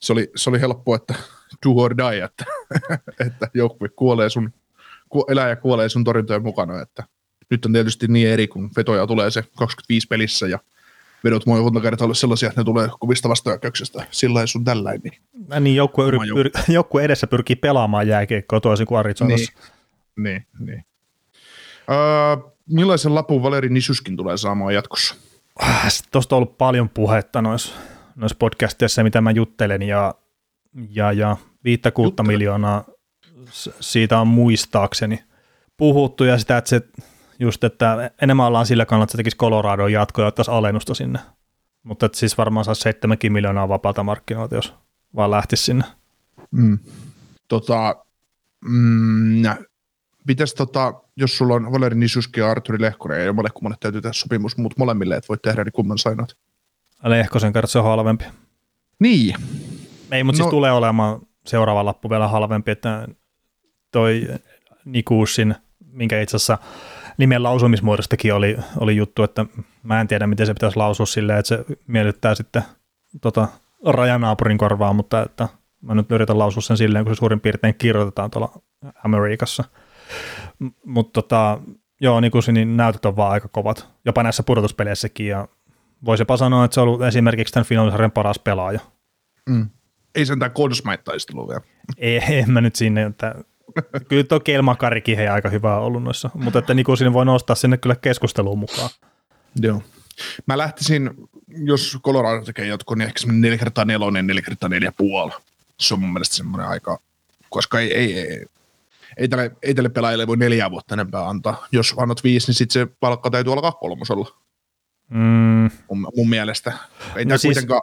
se oli, se oli helppo, että do or die, että, että joukkue kuolee sun, elää ja kuolee sun torjuntojen mukana, että nyt on tietysti niin eri, kun vetoja tulee se 25 pelissä ja vedot voi kertaa olla sellaisia, että ne tulee kovista vastahyökkäyksestä sillä sun tällainen. Niin, niin joukkue, yri, pyr, joukkue edessä pyrkii pelaamaan jääkiekkoa toisin kuin Arizonassa. Niin, niin. niin. Öö, millaisen lapun Valeri Nisuskin tulee saamaan jatkossa? Äh, Tuosta on ollut paljon puhetta noissa nois podcasteissa, mitä mä juttelen, ja ja, ja 5 miljoonaa siitä on muistaakseni puhuttu ja sitä, että se just, että enemmän ollaan sillä kannalla, että se tekisi Colorado jatko ja ottaisi alennusta sinne. Mutta että siis varmaan saisi 7 miljoonaa vapaata markkinoilta, jos vaan lähtisi sinne. Mm. Tota, mm, pitäisi tota, jos sulla on Valeri Nisuski ja Arturi Lehkonen, ja jommalle kummalle täytyy tehdä sopimus, mutta molemmille et voi tehdä, niin kumman sainat. Lehkosen kertaa se on halvempi. Niin. Ei, mutta siis no. siis tulee olemaan seuraava lappu vielä halvempi, että toi Nikusin, minkä itse asiassa nimen lausumismuodostakin oli, oli juttu, että mä en tiedä, miten se pitäisi lausua silleen, että se miellyttää sitten tota, rajanaapurin korvaa, mutta että mä nyt yritän lausua sen silleen, kun se suurin piirtein kirjoitetaan tuolla Amerikassa. Mutta tota, joo, niin kuin niin näytöt on vaan aika kovat, jopa näissä pudotuspeleissäkin, ja voisi jopa sanoa, että se on ollut esimerkiksi tämän finaalisarjan paras pelaaja. Mm. Ei sentään Kodosmite-taistelu vielä. Ei, en mä nyt sinne, että kyllä tuo Kelmakarikin hei aika hyvä ollut noissa, mutta että niin sinne voi nostaa sinne kyllä keskusteluun mukaan. Joo. Mä lähtisin, jos Colorado tekee jotkut, niin ehkä semmoinen 4 kertaa 4 4 kertaa 4 puoli. Se on mun mielestä semmoinen aika, koska ei, ei, ei, ei tälle, ei tälle pelaajille voi neljä vuotta enempää antaa. Jos annat viisi, niin sitten se palkka täytyy olla kolmosella. Mm. Mun, mun mielestä. Ei no siis, kuitenkaan,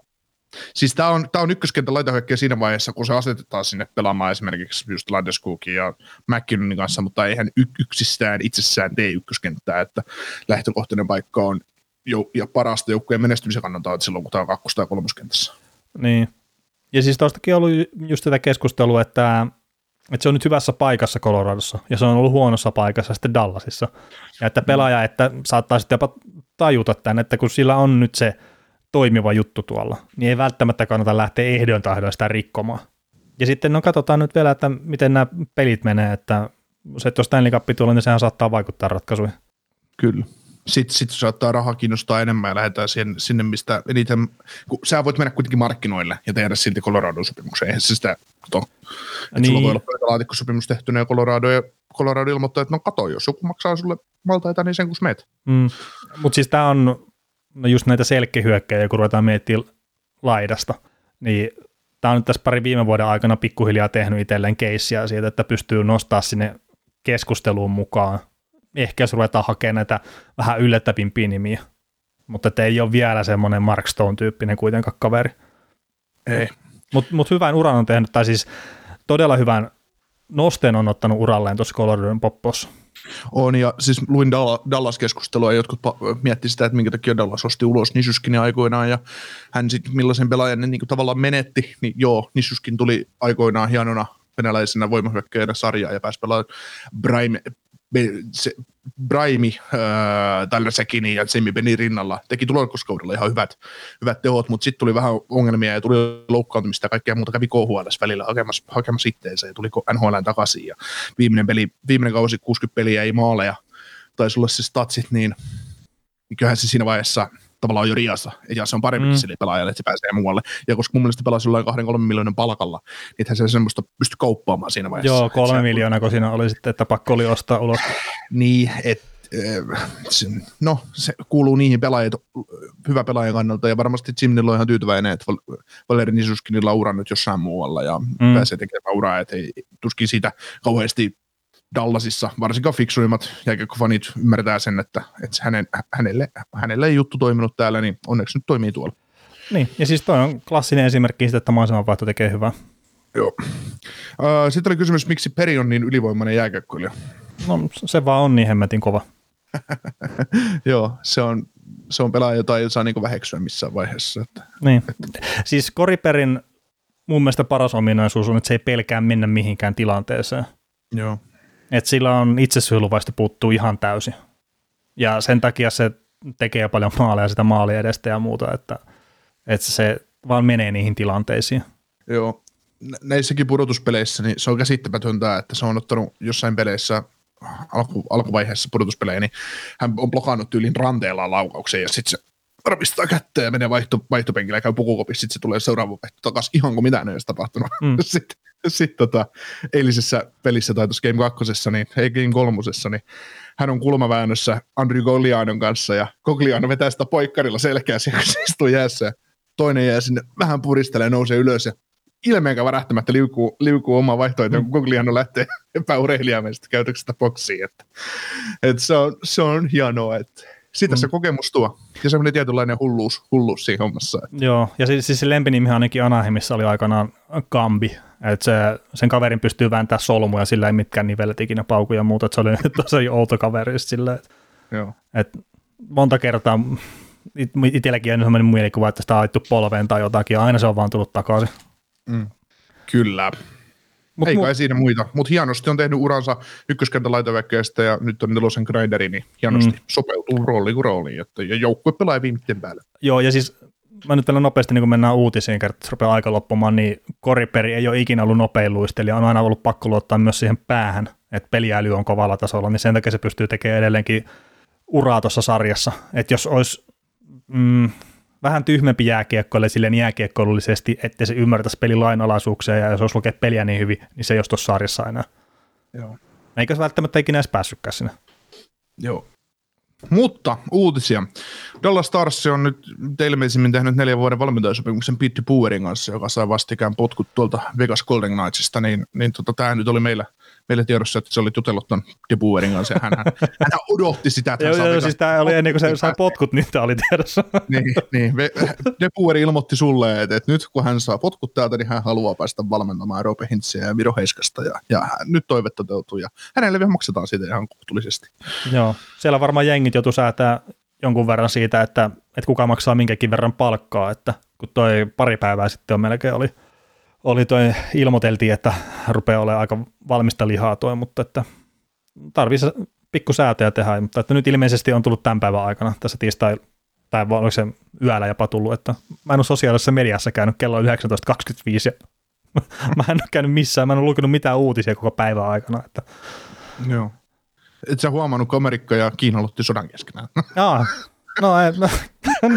Siis tämä on, tää on ykköskentän laitahyökkäjä siinä vaiheessa, kun se asetetaan sinne pelaamaan esimerkiksi just Landeskogin ja McKinnonin kanssa, mutta eihän y- yksistään itsessään tee ykköskenttää, että lähtökohtainen paikka on jo, ja parasta joukkueen menestymisen kannalta että silloin, kun tämä on kakkos- tai kolmoskentässä. Niin. Ja siis tuostakin ollut just tätä keskustelua, että, että se on nyt hyvässä paikassa Coloradossa, ja se on ollut huonossa paikassa sitten Dallasissa. Ja että pelaaja, että saattaa sitten jopa tajuta tämän, että kun sillä on nyt se – toimiva juttu tuolla, niin ei välttämättä kannata lähteä ehdon tahdon sitä rikkomaan. Ja sitten no katsotaan nyt vielä, että miten nämä pelit menee, että se, että jos Stanley Cup tulee, niin sehän saattaa vaikuttaa ratkaisuihin. Kyllä. Sitten sit saattaa raha kiinnostaa enemmän ja lähdetään siihen, sinne, mistä eniten, kun sä voit mennä kuitenkin markkinoille ja tehdä silti Colorado-sopimuksen, eihän se sitä, kato, niin. sulla voi olla pöytälaatikkosopimus tehtynä ja Colorado, ja Colorado ilmoittaa, että no kato, jos joku maksaa sulle maltaita, niin sen kun meet. Mm. Mutta siis tämä on no just näitä selkkehyökkäjä, kun ruvetaan miettimään laidasta, niin tämä on nyt tässä pari viime vuoden aikana pikkuhiljaa tehnyt itselleen keissiä siitä, että pystyy nostaa sinne keskusteluun mukaan. Ehkä jos ruvetaan hakemaan näitä vähän yllättävimpiä nimiä, mutta ei ole vielä semmoinen Mark Stone-tyyppinen kuitenkaan kaveri. Ei. Mutta mut hyvän uran on tehnyt, tai siis todella hyvän nosteen on ottanut uralleen tuossa Coloradon poppossa. On, ja siis luin Dallas-keskustelua, ja jotkut mietti sitä, että minkä takia Dallas osti ulos Nisyskin aikoinaan, ja hän sitten millaisen pelaajan ne niin tavallaan menetti, niin joo, Nisyskin tuli aikoinaan hienona venäläisenä voimahyökkäjänä sarjaa ja pääsi pelaamaan Prime, Braimi, äh, tällä Sekini ja Semi Beni rinnalla teki tulokaudella ihan hyvät, hyvät tehot, mutta sitten tuli vähän ongelmia ja tuli loukkaantumista ja kaikkea muuta. Kävi KHL välillä hakemassa, hakemassa itteensä ja tuli NHL takaisin. Ja viimeinen, peli, viimeinen kausi 60 peliä ei maaleja, taisi olla se statsit, niin, niin kyllähän se siinä vaiheessa tavallaan jo riassa, ja se on parempi mm. sille pelaajalle, että se pääsee muualle. Ja koska mun mielestä pelasi jollain kahden kolmen miljoonan palkalla, niin se semmoista pysty kauppaamaan siinä vaiheessa. Joo, kolme miljoonaa, kun siinä oli sitten, että pakko oli ostaa ulos. niin, että eh, no, se kuuluu niihin pelaajat, hyvä pelaajan kannalta, ja varmasti Jimnillä on ihan tyytyväinen, että Valeri Nisuskinilla on ura nyt jossain muualla, ja mm. pääsee tekemään uraa, että ei tuskin siitä kauheasti Dallasissa, varsinkaan fiksuimmat jääkiekkofanit ymmärtää sen, että, että hänen, hänelle, hänelle ei juttu toiminut täällä, niin onneksi nyt toimii tuolla. Niin, ja siis toi on klassinen esimerkki siitä, että maisemanvaihto tekee hyvää. Joo. Sitten oli kysymys, miksi Peri on niin ylivoimainen jääkiekkoilija? No se vaan on niin hemmetin kova. Joo, se on, se on pelaaja, jota ei saa niin väheksyä missään vaiheessa. Että, niin. Että. Siis Koriperin mun mielestä paras ominaisuus on, että se ei pelkää mennä mihinkään tilanteeseen. Joo. Että sillä on itsesuojeluvaista puuttuu ihan täysin. Ja sen takia se tekee paljon maaleja sitä maalia edestä ja muuta, että, että se vaan menee niihin tilanteisiin. Joo. Näissäkin pudotuspeleissä niin se on käsittämätöntä, että se on ottanut jossain peleissä alku, alkuvaiheessa pudotuspelejä, niin hän on blokannut tyylin ranteella laukauksen ja sitten se varmistaa kättä ja menee vaihto, vaihtopenkille ja käy pukukopissa, sitten se tulee seuraava vaihto takaisin ihan kuin mitään ei olisi tapahtunut. Mm. sitten sitten tota, eilisessä pelissä tai tuossa Game 2, niin, ei Game 3, niin hän on kulmaväännössä Andrew Goglianon kanssa ja Gogliano vetää sitä poikkarilla selkeästi, kun se istuu jäässä. Toinen jää sinne, vähän puristelee, nousee ylös ja ilmeenkä värähtämättä liukuu, liukuu oma vaihtoehto, kun Gogliano lähtee epäurheilijamaisesta käytöksestä boksiin. Että, että se, on, se on hienoa, että sitä mm. se kokemus tuo. Ja semmoinen tietynlainen hulluus, hulluus siinä hommassa. Että. Joo, ja siis, siis se lempinimi ainakin Anaheimissa oli aikanaan Kambi, että se, sen kaverin pystyy vääntämään solmuja, sillä ei mitkään nivelet ikinä paukuja ja muuta, että se oli tosi outo kaveri sillä, että, Joo. että monta kertaa itselläkin on sellainen mielikuva, että sitä on aittu polveen tai jotakin, ja aina se on vaan tullut takaisin. Mm. Kyllä. Mut Ei kai siinä muita, mutta hienosti on tehnyt uransa ykköskentän laitoväkkeestä ja nyt on nelosen grinderi, niin hienosti mm. sopeutuu rooliin kuin rooliin, että, ja joukkue pelaa viimeisten päälle. Joo, ja siis mä nyt vielä nopeasti, niin kun mennään uutisiin, kertaa se rupeaa aika loppumaan, niin Koriperi ei ole ikinä ollut nopein luistelija, on aina ollut pakko luottaa myös siihen päähän, että peliäly on kovalla tasolla, niin sen takia se pystyy tekemään edelleenkin uraa tuossa sarjassa. Että jos olisi mm, vähän tyhmempi jääkiekkoille silleen jääkiekkoilullisesti, ettei se ymmärtäisi pelin lainalaisuuksia ja jos olisi lukea peliä niin hyvin, niin se ei olisi tuossa sarjassa enää. Joo. Eikä se välttämättä ikinä edes päässytkään sinne. Joo. Mutta uutisia. Dallas Stars on nyt ilmeisimmin tehnyt neljän vuoden valmentajasopimuksen Pete Puerin kanssa, joka sai vastikään potkut tuolta Vegas Golden Knightsista, niin, niin tota, tämä nyt oli meillä – meille tiedossa, että se oli jutellut tuon De Boerin kanssa, ja hän, hän, hän odotti sitä, että hän joo, joo, siis tämä oli ennen kuin se sai potkut, niin tämä oli tiedossa. niin, niin. De Boer ilmoitti sulle, että, että nyt kun hän saa potkut täältä, niin hän haluaa päästä valmentamaan Roope Hintsiä ja Miro Heiskasta, ja, ja hän, nyt toive toteutuu, ja hänelle vielä maksetaan siitä ihan kohtuullisesti. Joo, siellä varmaan jengit joutu säätää jonkun verran siitä, että, että kuka maksaa minkäkin verran palkkaa, että kun toi pari päivää sitten on melkein oli – oli toi, ilmoiteltiin, että rupeaa olemaan aika valmista lihaa toi, mutta että tarvitsisi pikku säätöjä tehdä, mutta että nyt ilmeisesti on tullut tämän päivän aikana tässä tiistai, tai oliko se yöllä jopa tullut, että mä en ole sosiaalisessa mediassa käynyt kello 19.25 ja mä en ole käynyt missään, mä en ole lukenut mitään uutisia koko päivän aikana. Että. Joo. Et sä huomannut, kun Amerikka ja Kiina aloitti sodan keskenään? Jaa, no, ei, no,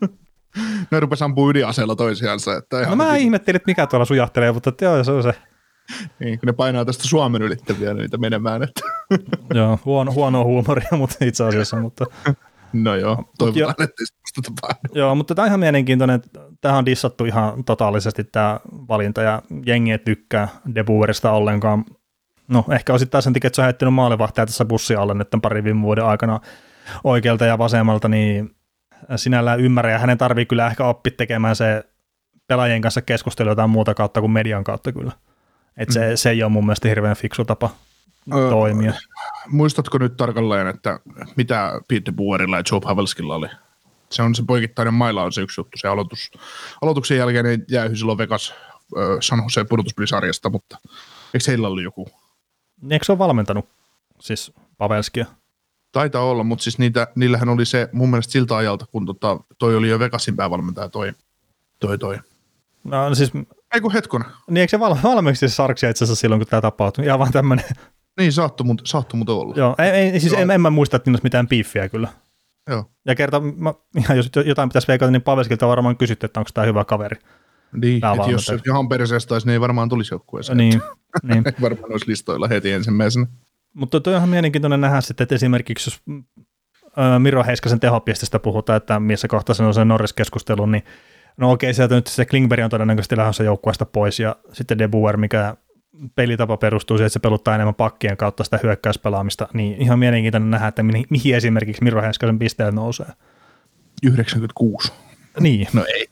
no ne rupes ampua ydinaseella toisiansa. Että no mä niin. ihmettelin, että mikä tuolla sujahtelee, mutta että joo, se on se. Niin, kun ne painaa tästä Suomen ylittäviä niitä menemään. Että. joo, huono, huono huumoria mutta itse asiassa, mutta... No joo, toivotaan, jo, ettei sitä tapahdu. Joo, mutta tämä on ihan mielenkiintoinen. Tähän on dissattu ihan totaalisesti tämä valinta ja jengi ei tykkää Debuerista ollenkaan. No ehkä osittain sen takia, että se on heittänyt maalivahtia tässä bussia alle nyt parin viime vuoden aikana oikealta ja vasemmalta, niin sinällään ymmärrä, ja hänen tarvii kyllä ehkä oppia tekemään se pelaajien kanssa keskustelu jotain muuta kautta kuin median kautta kyllä. Et se, mm. se ei ole mun mielestä hirveän fiksu tapa öö, toimia. Muistatko nyt tarkalleen, että mitä Peter Buerilla ja Joe Pavelskilla oli? Se on se poikittainen maila on se yksi juttu. Se aloitus, aloituksen jälkeen ei jäyhy silloin Vegas äh, San Jose pudotuspelisarjasta, mutta eikö heillä ollut joku? Eikö se ole valmentanut siis Pavelskia? Taitaa olla, mutta siis niitä, niillähän oli se mun mielestä siltä ajalta, kun tota, toi oli jo Vegasin päävalmentaja toi, toi, toi. No siis... Ei kun hetkona. Niin eikö se val- valmiiksi Sarksia itse asiassa silloin, kun tämä tapahtui? Ihan vaan tämmöinen... Niin, saattoi muuten, saattoi muuten olla. Joo, ei, ei, siis Joo. En, en, mä muista, että olisi mitään piiffiä kyllä. Joo. Ja kerta, mä, jos jotain pitäisi veikata, niin Paveskilta varmaan kysytty, että onko tämä hyvä kaveri. Niin, että jos se ihan perseestä olisi, niin ei varmaan tulisi joukkueeseen. Niin, niin. varmaan olisi listoilla heti ensimmäisenä. Mutta toi on ihan mielenkiintoinen nähdä sitten, että esimerkiksi jos Miro Heiskasen tehopistestä puhutaan, että missä kohtaa se on se Norris-keskustelu, niin no okei, sieltä nyt se Klingberg on todennäköisesti lähdössä joukkueesta pois, ja sitten De Boer, mikä pelitapa perustuu siihen, että se peluttaa enemmän pakkien kautta sitä hyökkäyspelaamista, niin ihan mielenkiintoinen nähdä, että mihin, mihin esimerkiksi Miro Heiskasen pisteellä nousee. 96. Niin. No ei,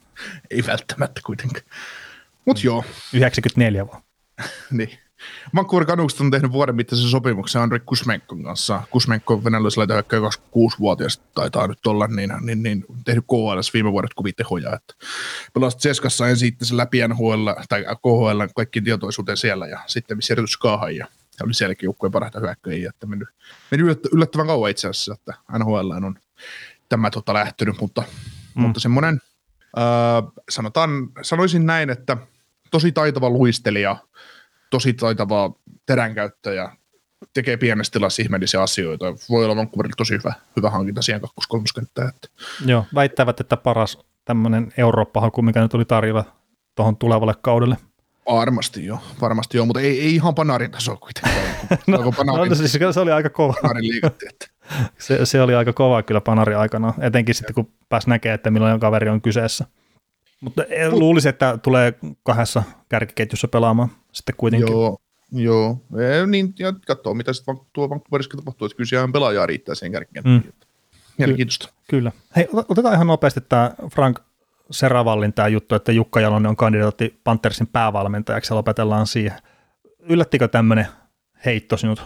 ei välttämättä kuitenkaan. Mutta joo. 94 vaan. niin. Vancouver Canucks on tehnyt vuoden mittaisen sopimuksen Andrei Kusmenkon kanssa. Kusmenko on venäläisellä 26-vuotias taitaa nyt olla, niin, niin, niin tehnyt KHL viime vuodet kuvitehoja. Että pelasi Ceskassa ensin sitten se läpi NHL, tai KHL kaikki tietoisuuteen siellä ja sitten eritys Kaahan ja, ja oli sielläkin joukkueen parhaita hyökkäjiä, että mennyt, mennyt yllättävän kauan itse asiassa, että NHL on tämä tota lähtenyt, mutta, mm. mutta semmoinen, äh, sanotaan, sanoisin näin, että tosi taitava luistelija – tosi taitavaa teränkäyttäjä, tekee pienessä tilassa ihmeellisiä asioita. Voi olla Vancouverilla tosi hyvä, hyvä hankinta siihen kakkoskolmoskenttään. Että. Joo, väittävät, että paras tämmöinen Eurooppa-haku, mikä nyt oli tarjolla tuohon tulevalle kaudelle. Varmasti joo, varmasti joo, mutta ei, ei ihan panarin taso kuitenkaan. no, panarin, no, siis se oli aika kova. liikatti, että. se, se, oli aika kova kyllä panari aikana, etenkin sitten kun pääsi näkemään, että milloin kaveri on kyseessä. Mutta luulisin, että tulee kahdessa kärkiketjussa pelaamaan sitten kuitenkin. Joo, joo. E, niin, ja katsoo, mitä sitten tuo Vancouverissa tapahtuu, että kyllä siellä pelaajaa riittää siihen kärkiketjuun. Mm. Mielenkiintoista. Kyllä. Hei, otetaan ihan nopeasti tämä Frank Seravallin tämä juttu, että Jukka Jalonen on kandidaatti Panthersin päävalmentajaksi ja lopetellaan siihen. Yllättikö tämmöinen heitto sinut?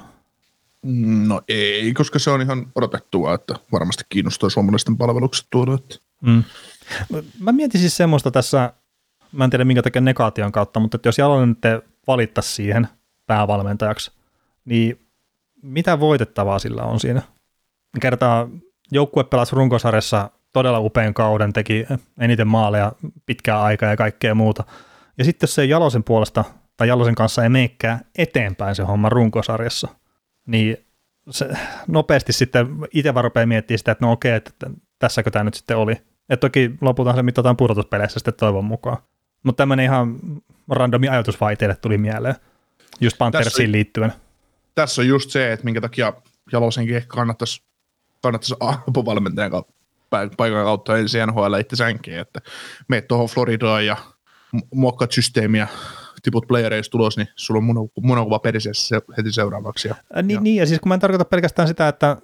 No ei, koska se on ihan odotettua, että varmasti kiinnostaa suomalaisten palvelukset tuoda. Että. Mm. Mä mietin siis semmoista tässä, mä en tiedä minkä takia negaation kautta, mutta että jos Jalonen nyt valittaisi siihen päävalmentajaksi, niin mitä voitettavaa sillä on siinä? Kertaa joukkue pelasi runkosarjassa todella upean kauden, teki eniten maaleja pitkää aikaa ja kaikkea muuta. Ja sitten se Jalosen puolesta, tai Jalosen kanssa ei meikkää eteenpäin se homma runkosarjassa, niin se nopeasti sitten itse vaan rupeaa miettimään sitä, että no okei, että tässäkö tämä nyt sitten oli. Että toki lopulta se mitataan pudotuspeleissä sitten toivon mukaan. Mutta tämmöinen ihan randomi ajatus tuli mieleen, just Panthersiin liittyen. Tässä on just se, että minkä takia Jalosenkin ehkä kannattaisi, kannattaisi apuvalmentajan paikan kautta ensin NHL itse sänkiin, että meet tuohon Floridaan ja muokkaat systeemiä, tiput playereista tulos, niin sulla on munakuva periseessä heti seuraavaksi. Ja, Ä, niin, ja. niin, ja siis kun mä en tarkoita pelkästään sitä, että,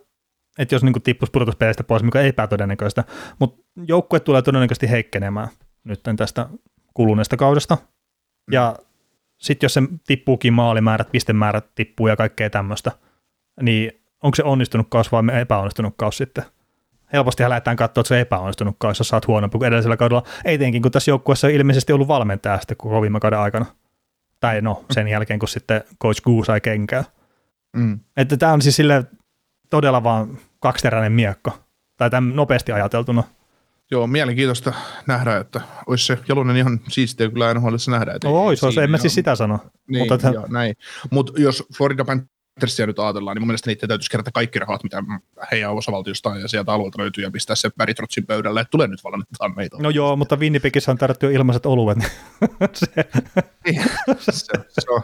että jos niin tippuisi pudotuspeleistä pois, mikä ei epätodennäköistä, mutta joukkue tulee todennäköisesti heikkenemään nyt tästä kuluneesta kaudesta. Mm. Ja sitten jos se tippuukin maalimäärät, pistemäärät tippuu ja kaikkea tämmöistä, niin onko se onnistunut kaus vai epäonnistunut kaus sitten? helposti lähdetään katsoa, että se on epäonnistunut jos sä oot huonompi kuin edellisellä kaudella. Etenkin kun tässä joukkueessa on ilmeisesti ollut valmentaja sitten koko viime kauden aikana. Tai no, sen jälkeen kun sitten Coach Goo sai kenkää. Mm. Että tämä on siis sille todella vaan kaksiteräinen miekka. Tai tämän nopeasti ajateltuna. Joo, mielenkiintoista nähdä, että olisi se Jalonen ihan siistiä kyllä NHL nähdä. Että no, olisi, olisi, en mä siis sitä sano. Niin, mutta, joo, näin. Mutta jos Florida Panthersia nyt ajatellaan, niin mun mielestä niitä täytyisi kerätä kaikki rahat, mitä heidän osavaltiostaan ja sieltä alueelta löytyy ja pistää se Väritrotsin pöydälle, että tulee nyt valmentaa meitä. No joo, mutta Winnipegissä on tarjottu jo ilmaiset oluet. se. se, se, on,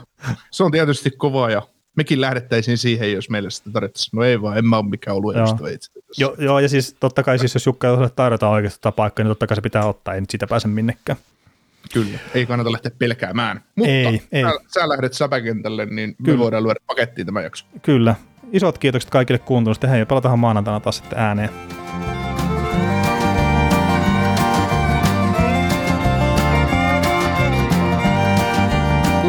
se, on tietysti kova ja mekin lähdettäisiin siihen, jos meille sitä tarvittaisiin. No ei vaan, en mä ole mikään ollut joo. itse. Jo, joo, ja siis totta kai siis, jos Jukka ei tarjota oikeastaan paikkaa, niin totta kai se pitää ottaa, ei nyt siitä pääse minnekään. Kyllä, ei kannata lähteä pelkäämään. Mutta ei, ei. Sä, sä lähdet säpäkentälle, niin Kyllä. me voidaan lyödä pakettiin tämä jakso. Kyllä. Isot kiitokset kaikille kuuntelusta. Hei, palataan maanantaina taas sitten ääneen.